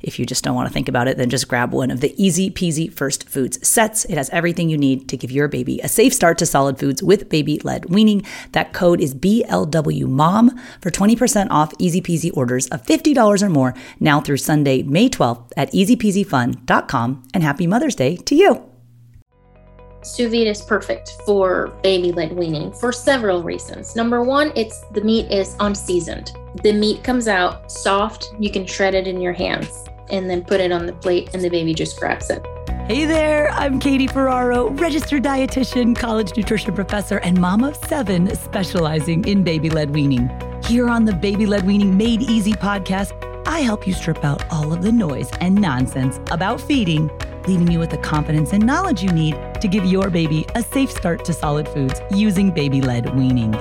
if you just don't want to think about it, then just grab one of the ezpz first foods sets. It has everything you need to give your baby a safe start to solid foods with baby led weaning. That code is BLWMOM for 20% off ezpz orders of $50 or more now through Sunday, May 12th at ezpzfun.com. And happy Mother's Day to you. Sous vide is perfect for baby led weaning for several reasons. Number one, it's the meat is unseasoned. The meat comes out soft. You can shred it in your hands and then put it on the plate, and the baby just grabs it. Hey there, I'm Katie Ferraro, registered dietitian, college nutrition professor, and mom of seven specializing in baby led weaning. Here on the Baby Led Weaning Made Easy podcast, I help you strip out all of the noise and nonsense about feeding, leaving you with the confidence and knowledge you need to give your baby a safe start to solid foods using baby led weaning.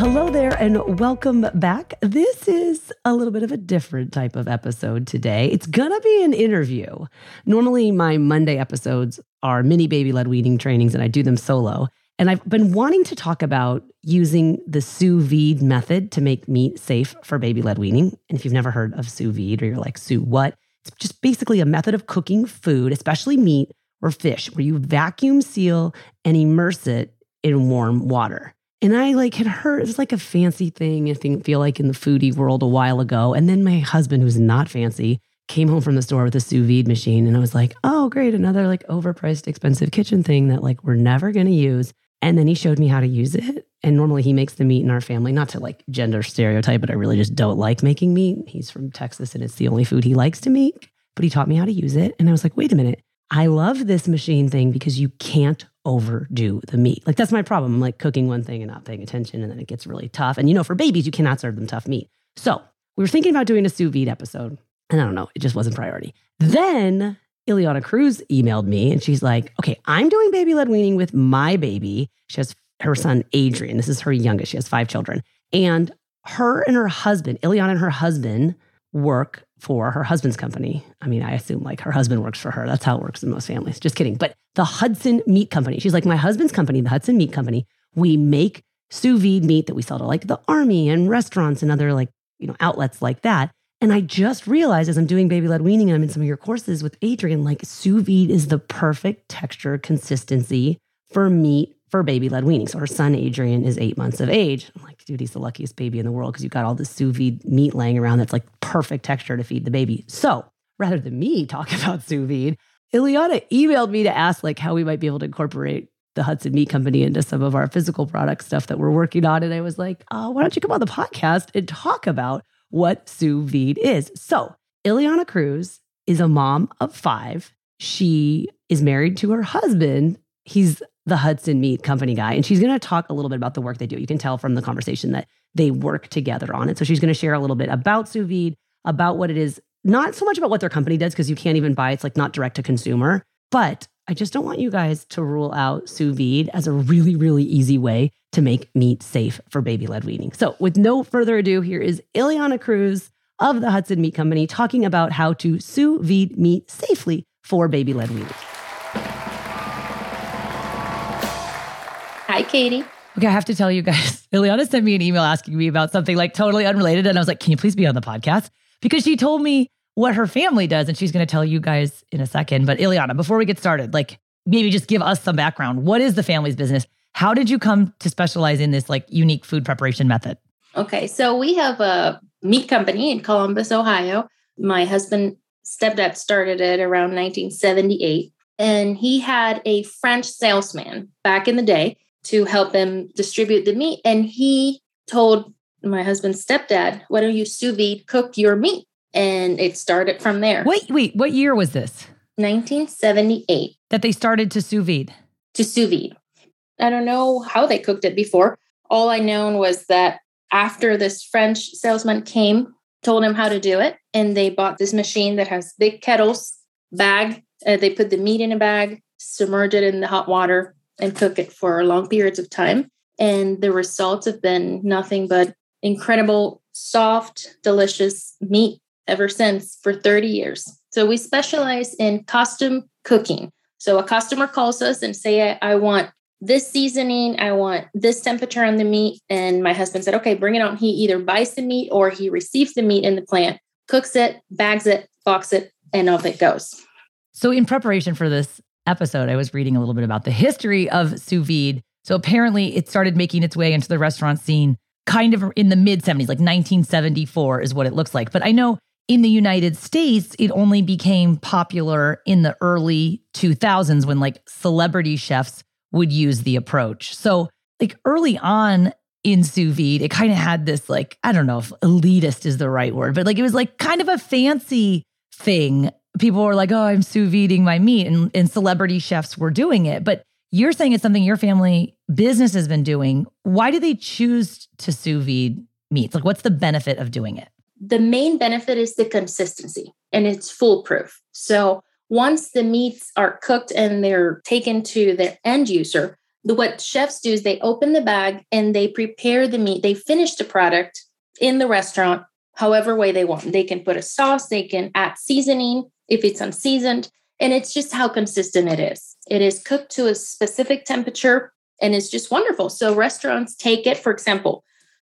Hello there and welcome back. This is a little bit of a different type of episode today. It's going to be an interview. Normally, my Monday episodes are mini baby led weaning trainings and I do them solo. And I've been wanting to talk about using the sous vide method to make meat safe for baby led weaning. And if you've never heard of sous vide or you're like, sous what? It's just basically a method of cooking food, especially meat or fish, where you vacuum seal and immerse it in warm water. And I like had heard it was like a fancy thing, I think feel like in the foodie world a while ago. And then my husband, who's not fancy, came home from the store with a sous vide machine. And I was like, oh, great, another like overpriced, expensive kitchen thing that like we're never gonna use. And then he showed me how to use it. And normally he makes the meat in our family, not to like gender stereotype, but I really just don't like making meat. He's from Texas and it's the only food he likes to make. But he taught me how to use it. And I was like, wait a minute, I love this machine thing because you can't overdo the meat. Like that's my problem. I'm like cooking one thing and not paying attention, and then it gets really tough. And you know, for babies, you cannot serve them tough meat. So we were thinking about doing a sous vide episode, and I don't know, it just wasn't priority. Then Ileana Cruz emailed me, and she's like, "Okay, I'm doing baby led weaning with my baby. She has her son Adrian. This is her youngest. She has five children, and her and her husband, Ileana and her husband, work for her husband's company. I mean, I assume like her husband works for her. That's how it works in most families. Just kidding. But the Hudson Meat Company, she's like, my husband's company, the Hudson Meat Company, we make sous vide meat that we sell to like the army and restaurants and other like, you know, outlets like that. And I just realized as I'm doing baby led weaning and I'm in some of your courses with Adrian, like sous vide is the perfect texture consistency for meat for baby led weaning. So her son Adrian is eight months of age. I'm like, dude, he's the luckiest baby in the world because you've got all this sous vide meat laying around that's like perfect texture to feed the baby. So rather than me talk about sous vide, Ileana emailed me to ask like how we might be able to incorporate the Hudson Meat Company into some of our physical product stuff that we're working on. And I was like, oh, why don't you come on the podcast and talk about what sous vide is? So Ileana Cruz is a mom of five. She is married to her husband. He's the Hudson Meat Company guy. And she's going to talk a little bit about the work they do. You can tell from the conversation that they work together on it. So she's going to share a little bit about sous vide, about what it is, not so much about what their company does, because you can't even buy it's like not direct to consumer. But I just don't want you guys to rule out sous vide as a really, really easy way to make meat safe for baby led weaning. So, with no further ado, here is Ileana Cruz of the Hudson Meat Company talking about how to sous vide meat safely for baby led weaning. Hi, Katie. Okay, I have to tell you guys, Ileana sent me an email asking me about something like totally unrelated. And I was like, can you please be on the podcast? Because she told me what her family does. And she's going to tell you guys in a second. But Ileana, before we get started, like maybe just give us some background. What is the family's business? How did you come to specialize in this like unique food preparation method? Okay, so we have a meat company in Columbus, Ohio. My husband, stepdad, started it around 1978. And he had a French salesman back in the day to help them distribute the meat. And he told my husband's stepdad, Why don't you sous vide cook your meat? And it started from there. Wait, wait, what year was this? 1978 That they started to sous vide? to sous vide. I don't know how they cooked it before. All I known was that after this French salesman came, told him how to do it, and they bought this machine that has big kettles, bag. Uh, they put the meat in a bag, submerge it in the hot water, and cook it for long periods of time. And the results have been nothing but incredible, soft, delicious meat ever since for 30 years. So we specialize in custom cooking. So a customer calls us and say, I, I want this seasoning, I want this temperature on the meat. And my husband said, okay, bring it on. He either buys the meat or he receives the meat in the plant, cooks it, bags it, box it, and off it goes. So, in preparation for this episode, I was reading a little bit about the history of sous vide. So, apparently, it started making its way into the restaurant scene kind of in the mid 70s, like 1974 is what it looks like. But I know in the United States, it only became popular in the early 2000s when like celebrity chefs would use the approach. So, like early on in sous vide, it kind of had this like, I don't know if elitist is the right word, but like it was like kind of a fancy thing. People were like, oh, I'm sous videing my meat, and, and celebrity chefs were doing it. But you're saying it's something your family business has been doing. Why do they choose to sous vide meats? Like, what's the benefit of doing it? The main benefit is the consistency and it's foolproof. So once the meats are cooked and they're taken to the end user, the, what chefs do is they open the bag and they prepare the meat. They finish the product in the restaurant however way they want. They can put a sauce, they can add seasoning if it's unseasoned, and it's just how consistent it is. It is cooked to a specific temperature and it's just wonderful. So restaurants take it, for example,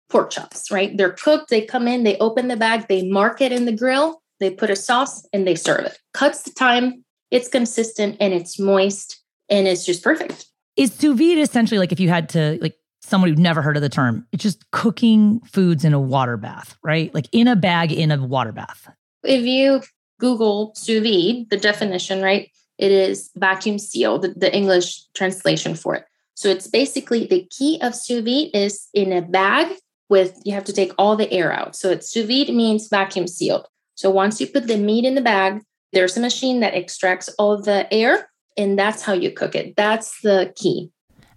pork chops, right? They're cooked, they come in, they open the bag, they mark it in the grill, they put a sauce and they serve it. Cuts the time, it's consistent and it's moist and it's just perfect. Is sous vide essentially like if you had to like someone who'd never heard of the term, it's just cooking foods in a water bath, right? Like in a bag in a water bath. If you Google sous vide, the definition, right? It is vacuum sealed, the, the English translation for it. So it's basically the key of sous vide is in a bag with you have to take all the air out. So it's sous vide means vacuum sealed. So once you put the meat in the bag, there's a machine that extracts all the air, and that's how you cook it. That's the key.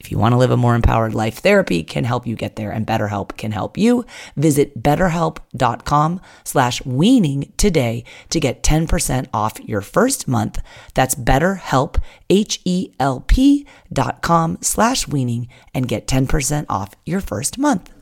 If you want to live a more empowered life, therapy can help you get there and BetterHelp can help you. Visit betterhelp.com slash weaning today to get 10% off your first month. That's betterhelp, H-E-L-P dot com slash weaning and get 10% off your first month.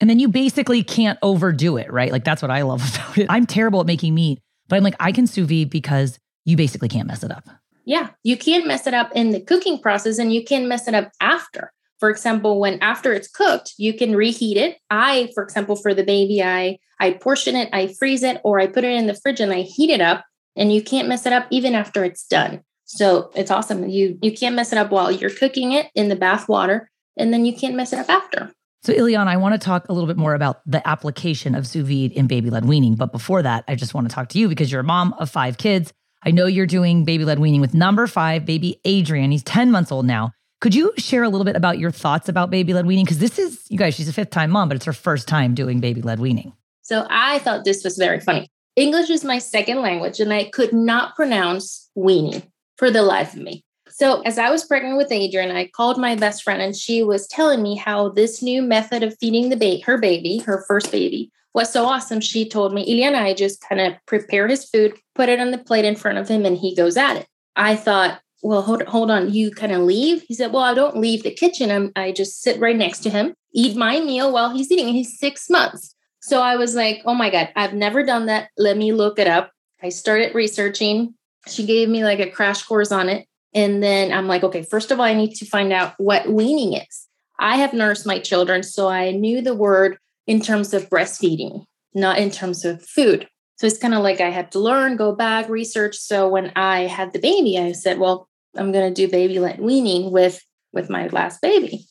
And then you basically can't overdo it, right? Like that's what I love about it. I'm terrible at making meat, but I'm like, I can sous vide because you basically can't mess it up. Yeah, you can mess it up in the cooking process and you can mess it up after. For example, when after it's cooked, you can reheat it. I, for example, for the baby, I I portion it, I freeze it, or I put it in the fridge and I heat it up, and you can't mess it up even after it's done. So it's awesome. You you can't mess it up while you're cooking it in the bath water, and then you can't mess it up after. So, Ileana, I want to talk a little bit more about the application of sous vide in baby led weaning. But before that, I just want to talk to you because you're a mom of five kids. I know you're doing baby led weaning with number five, baby Adrian. He's 10 months old now. Could you share a little bit about your thoughts about baby led weaning? Because this is, you guys, she's a fifth time mom, but it's her first time doing baby led weaning. So I thought this was very funny. English is my second language, and I could not pronounce weaning for the life of me. So, as I was pregnant with Adrian, I called my best friend and she was telling me how this new method of feeding the ba- her baby, her first baby, was so awesome. She told me, Ileana, I just kind of prepare his food, put it on the plate in front of him, and he goes at it. I thought, well, hold, hold on, you kind of leave? He said, well, I don't leave the kitchen. I'm, I just sit right next to him, eat my meal while he's eating. He's six months. So I was like, oh my God, I've never done that. Let me look it up. I started researching. She gave me like a crash course on it. And then I'm like, okay, first of all, I need to find out what weaning is. I have nursed my children, so I knew the word in terms of breastfeeding, not in terms of food. So it's kind of like I had to learn, go back, research. So when I had the baby, I said, well, I'm going to do baby led weaning with with my last baby.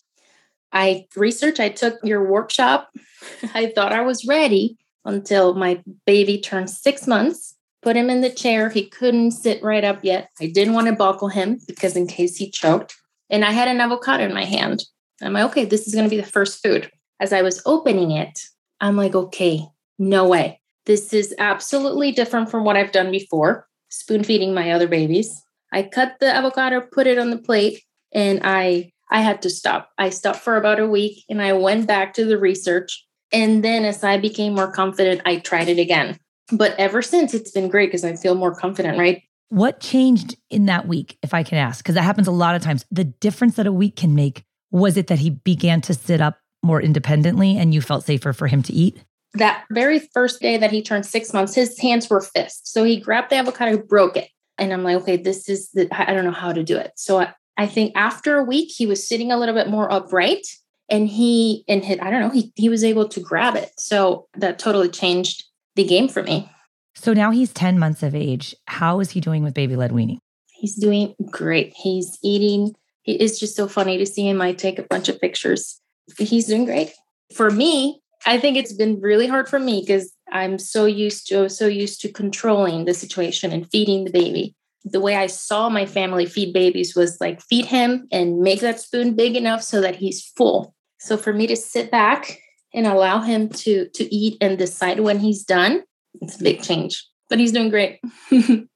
I researched, I took your workshop. I thought I was ready until my baby turned 6 months put him in the chair. He couldn't sit right up yet. I didn't want to buckle him because in case he choked. And I had an avocado in my hand. I'm like, okay, this is going to be the first food. As I was opening it, I'm like, okay, no way. This is absolutely different from what I've done before, spoon feeding my other babies. I cut the avocado, put it on the plate, and I I had to stop. I stopped for about a week and I went back to the research. And then as I became more confident, I tried it again. But ever since, it's been great because I feel more confident, right? What changed in that week, if I can ask? Because that happens a lot of times. The difference that a week can make was it that he began to sit up more independently and you felt safer for him to eat? That very first day that he turned six months, his hands were fists. So he grabbed the avocado, broke it. And I'm like, okay, this is the, I don't know how to do it. So I, I think after a week, he was sitting a little bit more upright and he, and hit, I don't know, he, he was able to grab it. So that totally changed the game for me. So now he's 10 months of age. How is he doing with baby led weaning? He's doing great. He's eating. It's just so funny to see him. I take a bunch of pictures. He's doing great. For me, I think it's been really hard for me because I'm so used to so used to controlling the situation and feeding the baby. The way I saw my family feed babies was like feed him and make that spoon big enough so that he's full. So for me to sit back and allow him to to eat and decide when he's done it's a big change but he's doing great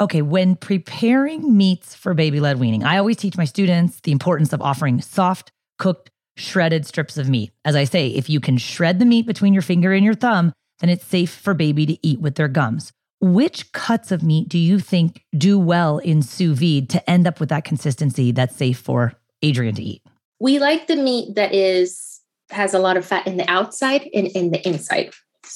okay when preparing meats for baby led weaning i always teach my students the importance of offering soft cooked shredded strips of meat. As i say if you can shred the meat between your finger and your thumb then it's safe for baby to eat with their gums. Which cuts of meat do you think do well in sous vide to end up with that consistency that's safe for adrian to eat? We like the meat that is has a lot of fat in the outside and in the inside.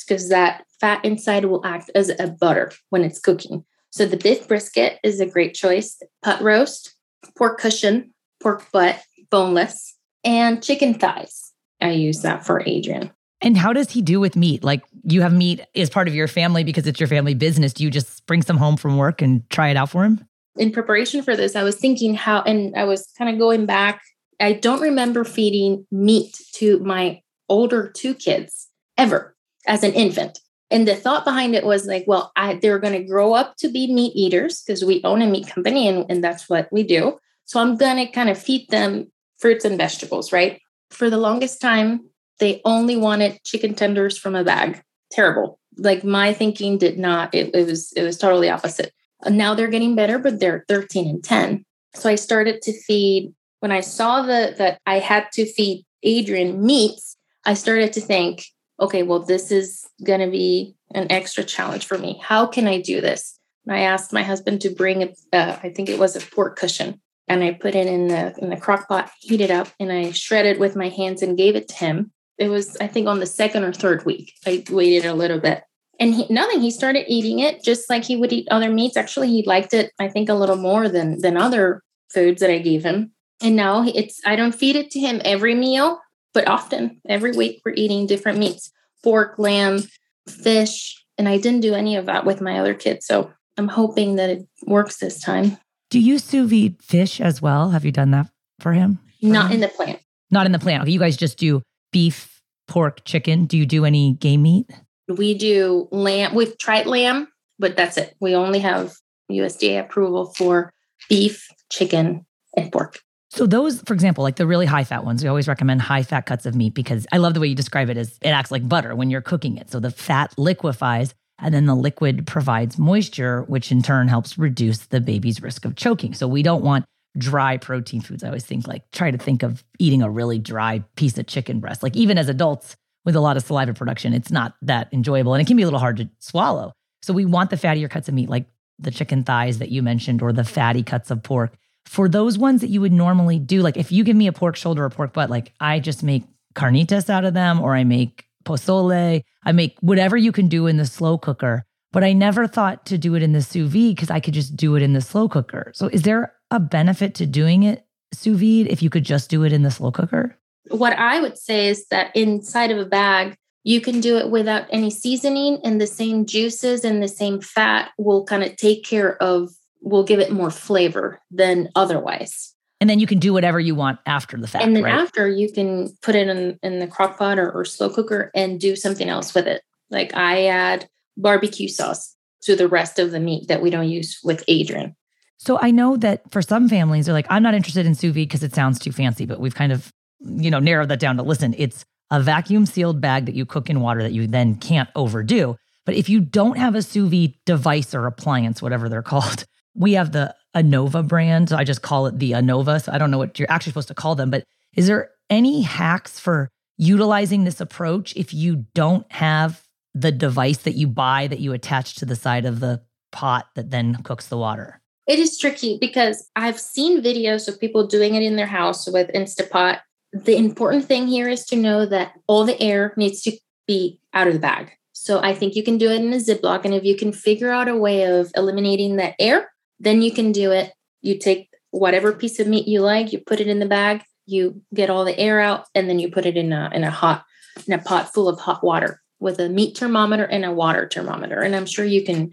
Because that fat inside will act as a butter when it's cooking. So the beef brisket is a great choice. Pot roast, pork cushion, pork butt, boneless, and chicken thighs. I use that for Adrian. And how does he do with meat? Like you have meat as part of your family because it's your family business. Do you just bring some home from work and try it out for him? In preparation for this, I was thinking how, and I was kind of going back I don't remember feeding meat to my older two kids ever as an infant. And the thought behind it was like, well, I, they're going to grow up to be meat eaters because we own a meat company and, and that's what we do. So I'm going to kind of feed them fruits and vegetables, right? For the longest time, they only wanted chicken tenders from a bag. Terrible. Like my thinking did not, it, it was, it was totally opposite. Now they're getting better, but they're 13 and 10. So I started to feed when I saw the, that I had to feed Adrian meats, I started to think, okay, well, this is going to be an extra challenge for me. How can I do this? And I asked my husband to bring, a, uh, I think it was a pork cushion, and I put it in the in the crock pot, heated up, and I shredded it with my hands and gave it to him. It was, I think, on the second or third week. I waited a little bit, and he, nothing. He started eating it just like he would eat other meats. Actually, he liked it. I think a little more than than other foods that I gave him And now it's I don't feed it to him every meal, but often every week we're eating different meats, pork, lamb, fish, and I didn't do any of that with my other kids. So I'm hoping that it works this time. Do you sous vide fish as well? Have you done that for him? Not in the plant. Not in the plant. Okay, you guys just do beef, pork, chicken. Do you do any game meat? We do lamb. We've tried lamb, but that's it. We only have USDA approval for beef, chicken, and pork. So those, for example, like the really high fat ones, we always recommend high fat cuts of meat because I love the way you describe it as it acts like butter when you're cooking it. So the fat liquefies and then the liquid provides moisture, which in turn helps reduce the baby's risk of choking. So we don't want dry protein foods. I always think like try to think of eating a really dry piece of chicken breast. Like even as adults with a lot of saliva production, it's not that enjoyable and it can be a little hard to swallow. So we want the fattier cuts of meat like the chicken thighs that you mentioned or the fatty cuts of pork for those ones that you would normally do, like if you give me a pork shoulder or pork butt, like I just make carnitas out of them or I make pozole, I make whatever you can do in the slow cooker. But I never thought to do it in the sous vide because I could just do it in the slow cooker. So is there a benefit to doing it sous vide if you could just do it in the slow cooker? What I would say is that inside of a bag, you can do it without any seasoning, and the same juices and the same fat will kind of take care of will give it more flavor than otherwise. And then you can do whatever you want after the fact. And then right? after you can put it in, in the crock pot or, or slow cooker and do something else with it. Like I add barbecue sauce to the rest of the meat that we don't use with Adrian. So I know that for some families, they're like, I'm not interested in sous vide because it sounds too fancy, but we've kind of, you know, narrowed that down to listen, it's a vacuum sealed bag that you cook in water that you then can't overdo. But if you don't have a sous vide device or appliance, whatever they're called, we have the Anova brand. I just call it the Anova. So I don't know what you're actually supposed to call them, but is there any hacks for utilizing this approach if you don't have the device that you buy that you attach to the side of the pot that then cooks the water? It is tricky because I've seen videos of people doing it in their house with Instapot. The important thing here is to know that all the air needs to be out of the bag. So I think you can do it in a Ziploc. And if you can figure out a way of eliminating that air, then you can do it. You take whatever piece of meat you like, you put it in the bag, you get all the air out, and then you put it in a in a hot in a pot full of hot water with a meat thermometer and a water thermometer. And I'm sure you can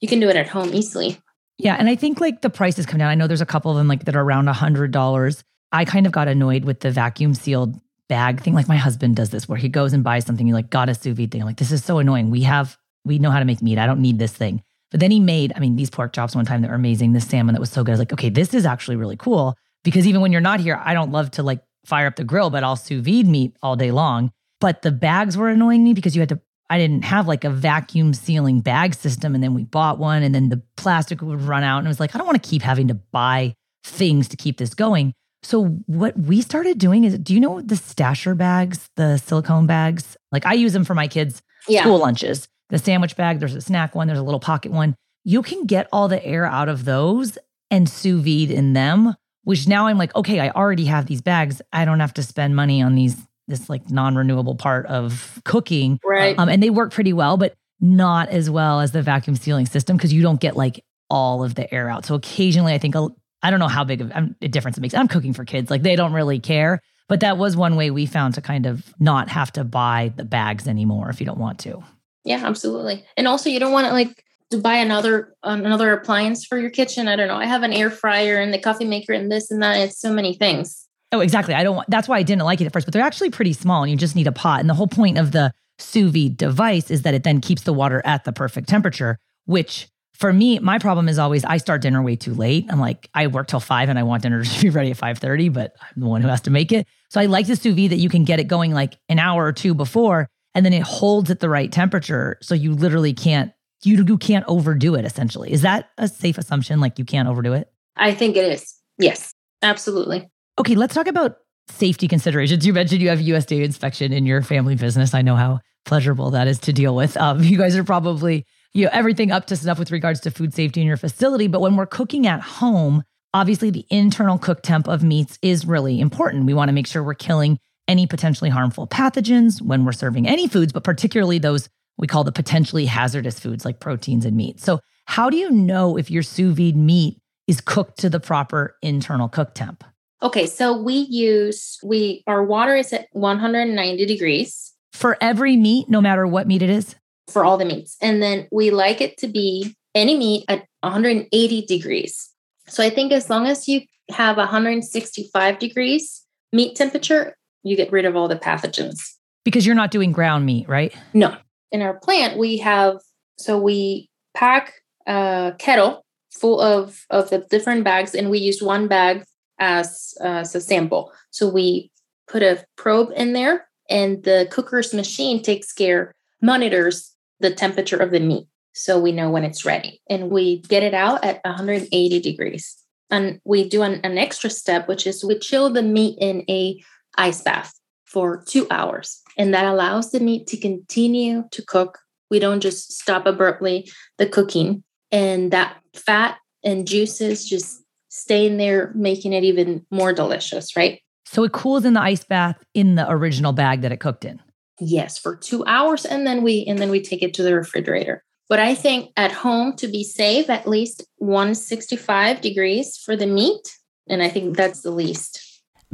you can do it at home easily. Yeah, and I think like the prices come down. I know there's a couple of them like that are around a hundred dollars. I kind of got annoyed with the vacuum sealed bag thing. Like my husband does this where he goes and buys something. He like got a sous vide thing. I'm like, this is so annoying. We have we know how to make meat. I don't need this thing. But then he made, I mean, these pork chops one time that were amazing. This salmon that was so good. I was like, okay, this is actually really cool because even when you're not here, I don't love to like fire up the grill, but I'll sous vide meat all day long. But the bags were annoying me because you had to, I didn't have like a vacuum sealing bag system. And then we bought one and then the plastic would run out. And I was like, I don't want to keep having to buy things to keep this going. So what we started doing is, do you know the stasher bags, the silicone bags? Like I use them for my kids' yeah. school lunches the sandwich bag, there's a snack one, there's a little pocket one. You can get all the air out of those and sous vide in them, which now I'm like, okay, I already have these bags. I don't have to spend money on these, this like non renewable part of cooking. Right. Um, and they work pretty well, but not as well as the vacuum sealing system because you don't get like all of the air out. So occasionally I think, I don't know how big of a difference it makes. I'm cooking for kids, like they don't really care. But that was one way we found to kind of not have to buy the bags anymore if you don't want to. Yeah, absolutely. And also, you don't want to like to buy another um, another appliance for your kitchen. I don't know. I have an air fryer and the coffee maker and this and that. It's so many things. Oh, exactly. I don't. Want, that's why I didn't like it at first. But they're actually pretty small, and you just need a pot. And the whole point of the sous vide device is that it then keeps the water at the perfect temperature. Which for me, my problem is always I start dinner way too late. I'm like, I work till five, and I want dinner to be ready at five thirty, but I'm the one who has to make it. So I like the sous vide that you can get it going like an hour or two before and then it holds at the right temperature so you literally can't you you can't overdo it essentially. Is that a safe assumption like you can't overdo it? I think it is. Yes. Absolutely. Okay let's talk about safety considerations. You mentioned you have usda inspection in your family business. I know how pleasurable that is to deal with. Um, you guys are probably you know everything up to snuff with regards to food safety in your facility but when we're cooking at home obviously the internal cook temp of meats is really important. We want to make sure we're killing any potentially harmful pathogens when we're serving any foods, but particularly those we call the potentially hazardous foods like proteins and meat. So, how do you know if your sous vide meat is cooked to the proper internal cook temp? Okay, so we use we our water is at 190 degrees For every meat, no matter what meat it is? for all the meats. And then we like it to be any meat at 180 degrees. So I think as long as you have 165 degrees meat temperature, you get rid of all the pathogens. Because you're not doing ground meat, right? No. In our plant, we have so we pack a kettle full of of the different bags, and we use one bag as uh, as a sample. So we put a probe in there, and the cooker's machine takes care monitors the temperature of the meat, so we know when it's ready, and we get it out at 180 degrees. And we do an, an extra step, which is we chill the meat in a ice bath for two hours. And that allows the meat to continue to cook. We don't just stop abruptly the cooking. And that fat and juices just stay in there, making it even more delicious, right? So it cools in the ice bath in the original bag that it cooked in. Yes, for two hours. And then we and then we take it to the refrigerator. But I think at home to be safe, at least 165 degrees for the meat. And I think that's the least.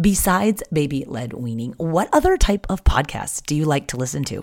Besides baby led weaning, what other type of podcasts do you like to listen to?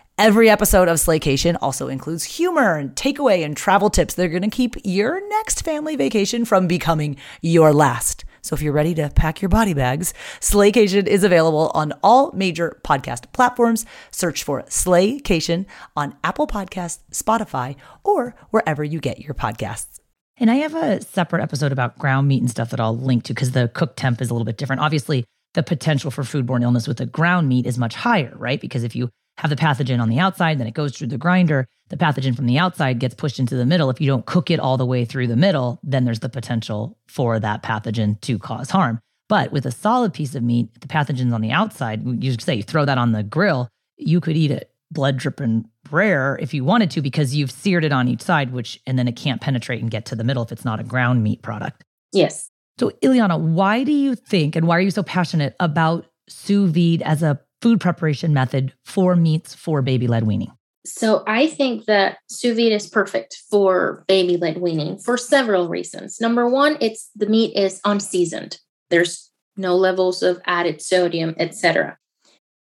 Every episode of Slaycation also includes humor and takeaway and travel tips that are going to keep your next family vacation from becoming your last. So if you're ready to pack your body bags, Slaycation is available on all major podcast platforms. Search for Slaycation on Apple Podcasts, Spotify, or wherever you get your podcasts. And I have a separate episode about ground meat and stuff that I'll link to because the cook temp is a little bit different. Obviously, the potential for foodborne illness with the ground meat is much higher, right? Because if you have the pathogen on the outside, then it goes through the grinder. The pathogen from the outside gets pushed into the middle. If you don't cook it all the way through the middle, then there's the potential for that pathogen to cause harm. But with a solid piece of meat, the pathogen's on the outside. You say you throw that on the grill, you could eat it blood dripping rare if you wanted to because you've seared it on each side, which and then it can't penetrate and get to the middle if it's not a ground meat product. Yes. So, Ileana, why do you think and why are you so passionate about sous vide as a food preparation method for meats for baby led weaning? So I think that sous vide is perfect for baby led weaning for several reasons. Number one, it's the meat is unseasoned. There's no levels of added sodium, etc.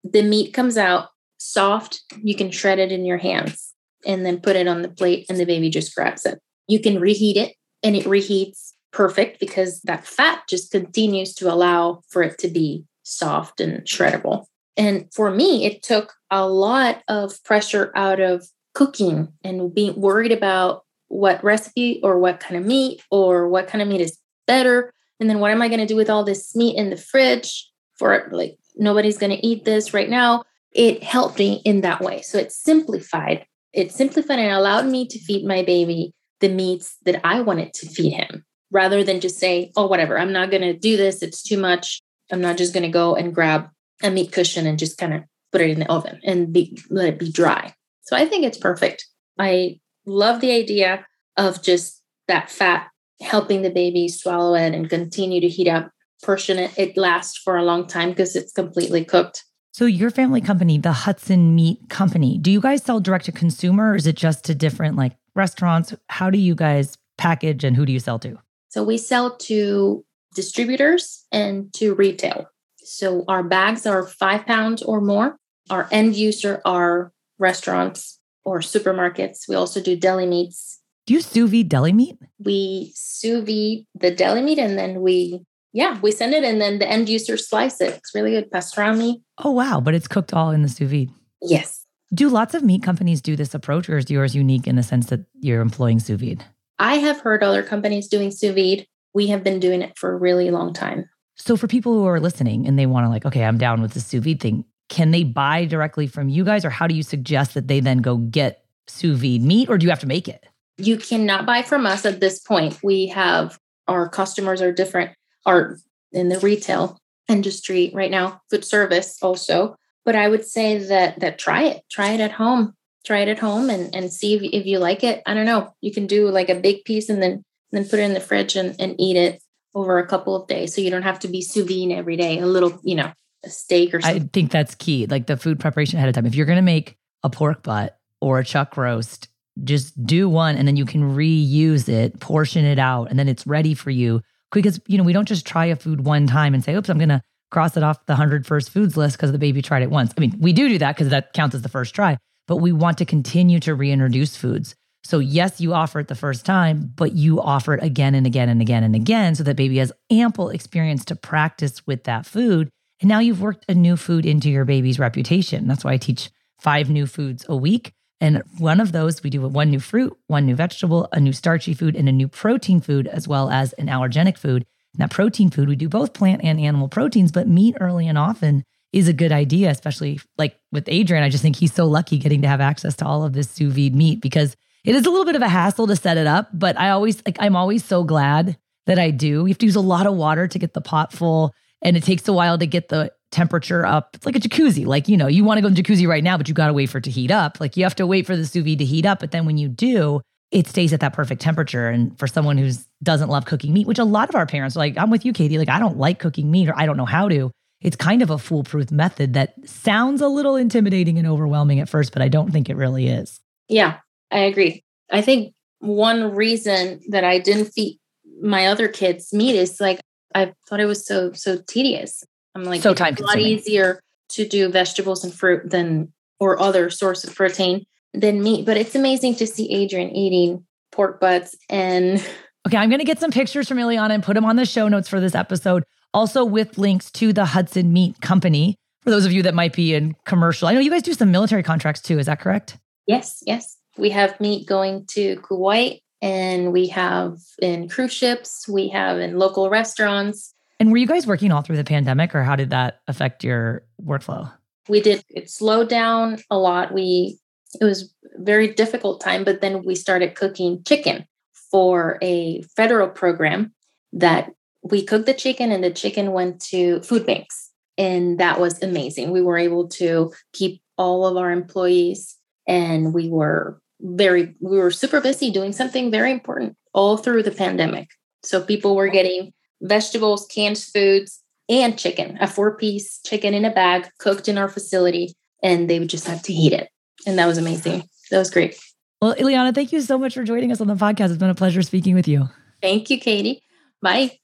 The meat comes out soft. You can shred it in your hands and then put it on the plate, and the baby just grabs it. You can reheat it, and it reheats perfect because that fat just continues to allow for it to be soft and shreddable. And for me, it took a lot of pressure out of cooking and being worried about what recipe or what kind of meat or what kind of meat is better. And then what am I going to do with all this meat in the fridge for like nobody's going to eat this right now? It helped me in that way. So it simplified. It simplified and allowed me to feed my baby the meats that I wanted to feed him rather than just say, oh, whatever, I'm not going to do this. It's too much. I'm not just going to go and grab a meat cushion and just kind of put it in the oven and be, let it be dry. So I think it's perfect. I love the idea of just that fat helping the baby swallow it and continue to heat up, portion it. It lasts for a long time because it's completely cooked. So, your family company, the Hudson Meat Company, do you guys sell direct to consumer or is it just to different like restaurants? How do you guys package and who do you sell to? So we sell to distributors and to retail. So our bags are five pounds or more. Our end user are restaurants or supermarkets. We also do deli meats. Do you sous vide deli meat? We sous vide the deli meat and then we Yeah, we send it and then the end user slice it. It's really good pastrami. Oh, wow. But it's cooked all in the sous vide. Yes. Do lots of meat companies do this approach, or is yours unique in the sense that you're employing sous vide? I have heard other companies doing sous vide. We have been doing it for a really long time. So, for people who are listening and they want to, like, okay, I'm down with the sous vide thing, can they buy directly from you guys, or how do you suggest that they then go get sous vide meat, or do you have to make it? You cannot buy from us at this point. We have our customers are different, are in the retail industry right now, food service also. But I would say that that try it, try it at home, try it at home, and and see if, if you like it. I don't know. You can do like a big piece and then then put it in the fridge and, and eat it over a couple of days, so you don't have to be sous vide every day. A little, you know, a steak or something. I think that's key. Like the food preparation ahead of time. If you're going to make a pork butt or a chuck roast, just do one and then you can reuse it, portion it out, and then it's ready for you. Because, you know, we don't just try a food one time and say, oops, I'm going to cross it off the 100 first foods list because the baby tried it once. I mean, we do do that because that counts as the first try, but we want to continue to reintroduce foods. So, yes, you offer it the first time, but you offer it again and again and again and again so that baby has ample experience to practice with that food. And now you've worked a new food into your baby's reputation. That's why I teach five new foods a week. And one of those, we do one new fruit, one new vegetable, a new starchy food, and a new protein food, as well as an allergenic food. Now, protein food, we do both plant and animal proteins, but meat early and often is a good idea, especially like with Adrian. I just think he's so lucky getting to have access to all of this sous vide meat because it is a little bit of a hassle to set it up. But I always like, I'm always so glad that I do. You have to use a lot of water to get the pot full, and it takes a while to get the temperature up. It's like a jacuzzi. Like, you know, you want to go in jacuzzi right now, but you got to wait for it to heat up. Like, you have to wait for the sous vide to heat up. But then when you do, it stays at that perfect temperature. And for someone who doesn't love cooking meat, which a lot of our parents are like, I'm with you, Katie. Like, I don't like cooking meat or I don't know how to. It's kind of a foolproof method that sounds a little intimidating and overwhelming at first, but I don't think it really is. Yeah, I agree. I think one reason that I didn't feed my other kids meat is like I thought it was so so tedious. I'm like So time it's a lot easier to do vegetables and fruit than or other source of protein than meat. But it's amazing to see Adrian eating pork butts and Okay, I'm going to get some pictures from Ileana and put them on the show notes for this episode, also with links to the Hudson Meat Company. For those of you that might be in commercial, I know you guys do some military contracts too. Is that correct? yes, yes, we have meat going to Kuwait and we have in cruise ships, we have in local restaurants. And were you guys working all through the pandemic, or how did that affect your workflow? we did it slowed down a lot we it was a very difficult time but then we started cooking chicken for a federal program that we cooked the chicken and the chicken went to food banks and that was amazing we were able to keep all of our employees and we were very we were super busy doing something very important all through the pandemic so people were getting vegetables canned foods and chicken, a four piece chicken in a bag cooked in our facility, and they would just have to heat it. And that was amazing. That was great. Well, Ileana, thank you so much for joining us on the podcast. It's been a pleasure speaking with you. Thank you, Katie. Bye.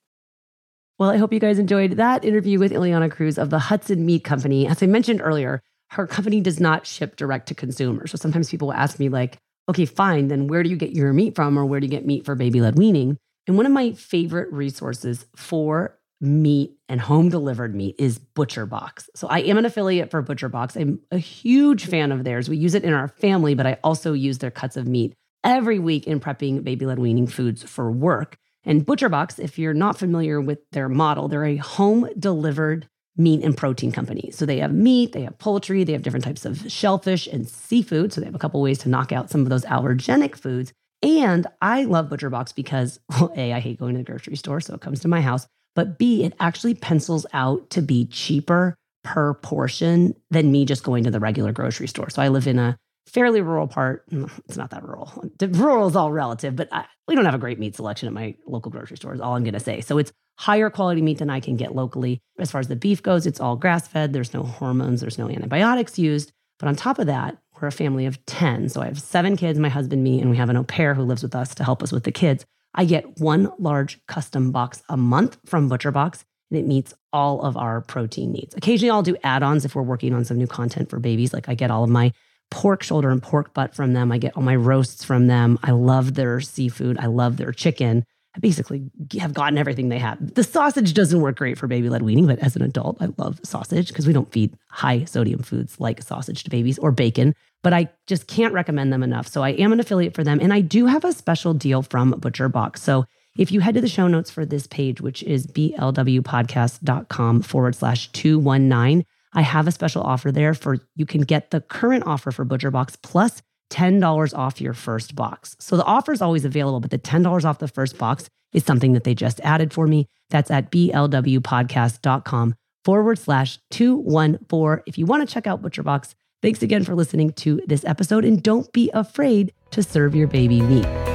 Well, I hope you guys enjoyed that interview with Ileana Cruz of the Hudson Meat Company. As I mentioned earlier, her company does not ship direct to consumers. So sometimes people will ask me, like, okay, fine, then where do you get your meat from or where do you get meat for baby led weaning? And one of my favorite resources for meat and home delivered meat is Butcher Box. So I am an affiliate for Butcher Box. I'm a huge fan of theirs. We use it in our family, but I also use their cuts of meat every week in prepping baby led weaning foods for work. And Butcher Box, if you're not familiar with their model, they're a home delivered meat and protein company. So they have meat, they have poultry, they have different types of shellfish and seafood. So they have a couple ways to knock out some of those allergenic foods. And I love Butcher Box because, well, A, I hate going to the grocery store, so it comes to my house. But B, it actually pencils out to be cheaper per portion than me just going to the regular grocery store. So I live in a fairly rural part. mm, It's not that rural. The Rural is all relative, but I, we don't have a great meat selection at my local grocery store, is all I'm going to say. So it's higher quality meat than I can get locally. As far as the beef goes, it's all grass fed. There's no hormones, there's no antibiotics used. But on top of that, we're a family of 10. So I have seven kids, my husband, me, and we have an au pair who lives with us to help us with the kids. I get one large custom box a month from ButcherBox, and it meets all of our protein needs. Occasionally, I'll do add ons if we're working on some new content for babies. Like I get all of my pork shoulder and pork butt from them. I get all my roasts from them. I love their seafood. I love their chicken. Basically have gotten everything they have. The sausage doesn't work great for baby led weaning, but as an adult, I love sausage because we don't feed high sodium foods like sausage to babies or bacon. But I just can't recommend them enough. So I am an affiliate for them. And I do have a special deal from Butcher Box. So if you head to the show notes for this page, which is blwpodcast.com forward slash 219, I have a special offer there for you can get the current offer for Butcher Box plus $10 off your first box. So the offer is always available, but the $10 off the first box is something that they just added for me. That's at blwpodcast.com forward slash 214. If you want to check out ButcherBox, thanks again for listening to this episode and don't be afraid to serve your baby meat.